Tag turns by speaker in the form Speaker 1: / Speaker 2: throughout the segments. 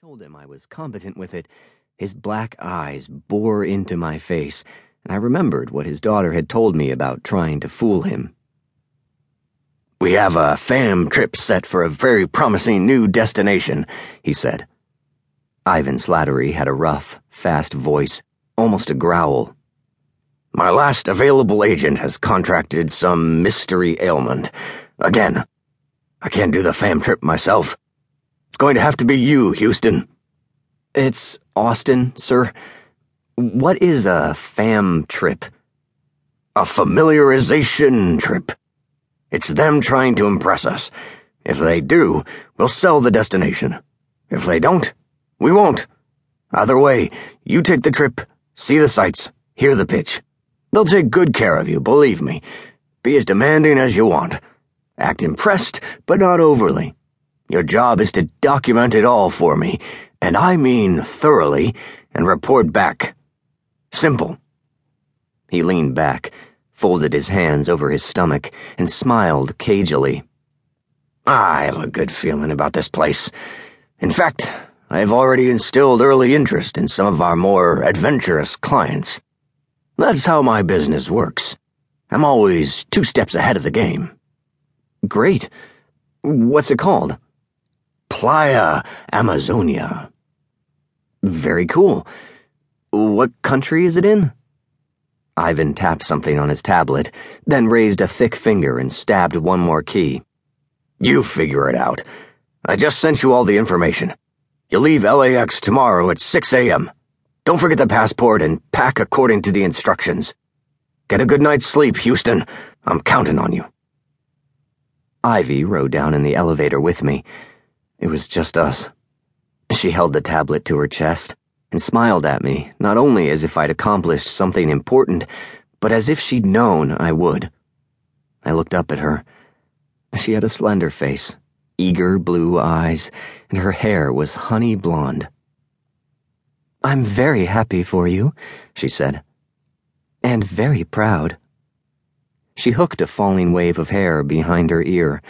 Speaker 1: told him I was competent with it, his black eyes bore into my face, and I remembered what his daughter had told me about trying to fool him.
Speaker 2: We have a fam trip set for a very promising new destination, he said.
Speaker 1: Ivan Slattery had a rough, fast voice, almost a growl.
Speaker 2: My last available agent has contracted some mystery ailment. Again, I can't do the fam trip myself. It's going to have to be you, Houston.
Speaker 1: It's Austin, sir. What is a fam trip?
Speaker 2: A familiarization trip. It's them trying to impress us. If they do, we'll sell the destination. If they don't, we won't. Either way, you take the trip, see the sights, hear the pitch. They'll take good care of you, believe me. Be as demanding as you want. Act impressed, but not overly. Your job is to document it all for me, and I mean thoroughly, and report back. Simple.
Speaker 1: He leaned back, folded his hands over his stomach, and smiled cagily.
Speaker 2: I have a good feeling about this place. In fact, I have already instilled early interest in some of our more adventurous clients. That's how my business works. I'm always two steps ahead of the game.
Speaker 1: Great. What's it called?
Speaker 2: Playa Amazonia.
Speaker 1: Very cool. What country is it in? Ivan tapped something on his tablet, then raised a thick finger and stabbed one more key.
Speaker 2: You figure it out. I just sent you all the information. You leave LAX tomorrow at 6 a.m. Don't forget the passport and pack according to the instructions. Get a good night's sleep, Houston. I'm counting on you.
Speaker 1: Ivy rode down in the elevator with me. It was just us. She held the tablet to her chest and smiled at me, not only as if I'd accomplished something important, but as if she'd known I would. I looked up at her. She had a slender face, eager blue eyes, and her hair was honey blonde. I'm very happy for you, she said, and very proud. She hooked a falling wave of hair behind her ear,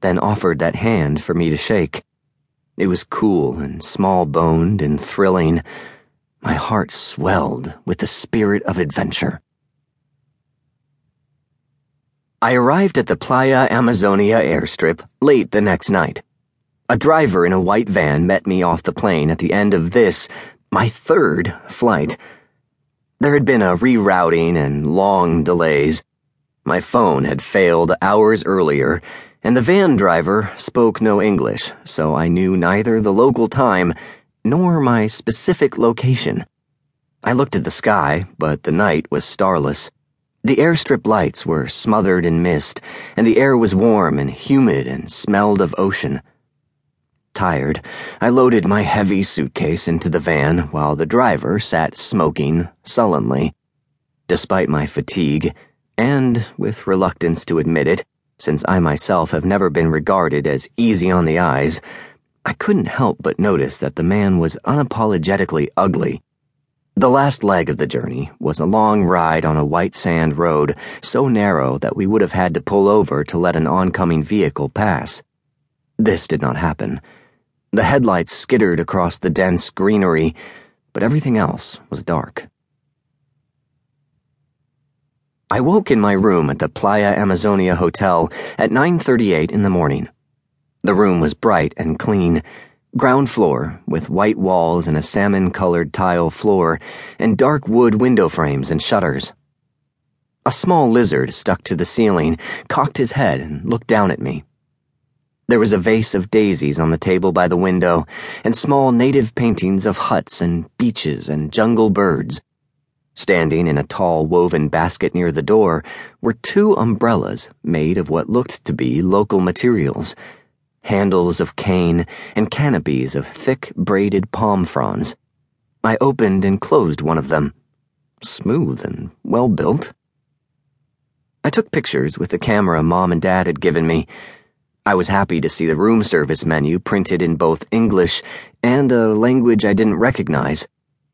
Speaker 1: then offered that hand for me to shake. It was cool and small boned and thrilling. My heart swelled with the spirit of adventure. I arrived at the Playa Amazonia airstrip late the next night. A driver in a white van met me off the plane at the end of this, my third, flight. There had been a rerouting and long delays. My phone had failed hours earlier and the van driver spoke no English, so I knew neither the local time nor my specific location. I looked at the sky, but the night was starless. The airstrip lights were smothered in mist, and the air was warm and humid and smelled of ocean. Tired, I loaded my heavy suitcase into the van while the driver sat smoking sullenly. Despite my fatigue, and with reluctance to admit it, since I myself have never been regarded as easy on the eyes, I couldn't help but notice that the man was unapologetically ugly. The last leg of the journey was a long ride on a white sand road so narrow that we would have had to pull over to let an oncoming vehicle pass. This did not happen. The headlights skittered across the dense greenery, but everything else was dark. I woke in my room at the Playa Amazonia Hotel at 9:38 in the morning. The room was bright and clean, ground floor with white walls and a salmon-colored tile floor and dark wood window frames and shutters. A small lizard stuck to the ceiling cocked his head and looked down at me. There was a vase of daisies on the table by the window and small native paintings of huts and beaches and jungle birds. Standing in a tall woven basket near the door were two umbrellas made of what looked to be local materials handles of cane and canopies of thick braided palm fronds. I opened and closed one of them. Smooth and well built. I took pictures with the camera Mom and Dad had given me. I was happy to see the room service menu printed in both English and a language I didn't recognize,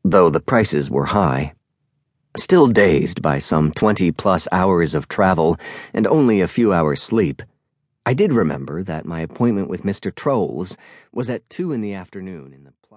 Speaker 1: though the prices were high. Still dazed by some 20 plus hours of travel and only a few hours sleep, I did remember that my appointment with Mr. Trolls was at 2 in the afternoon in the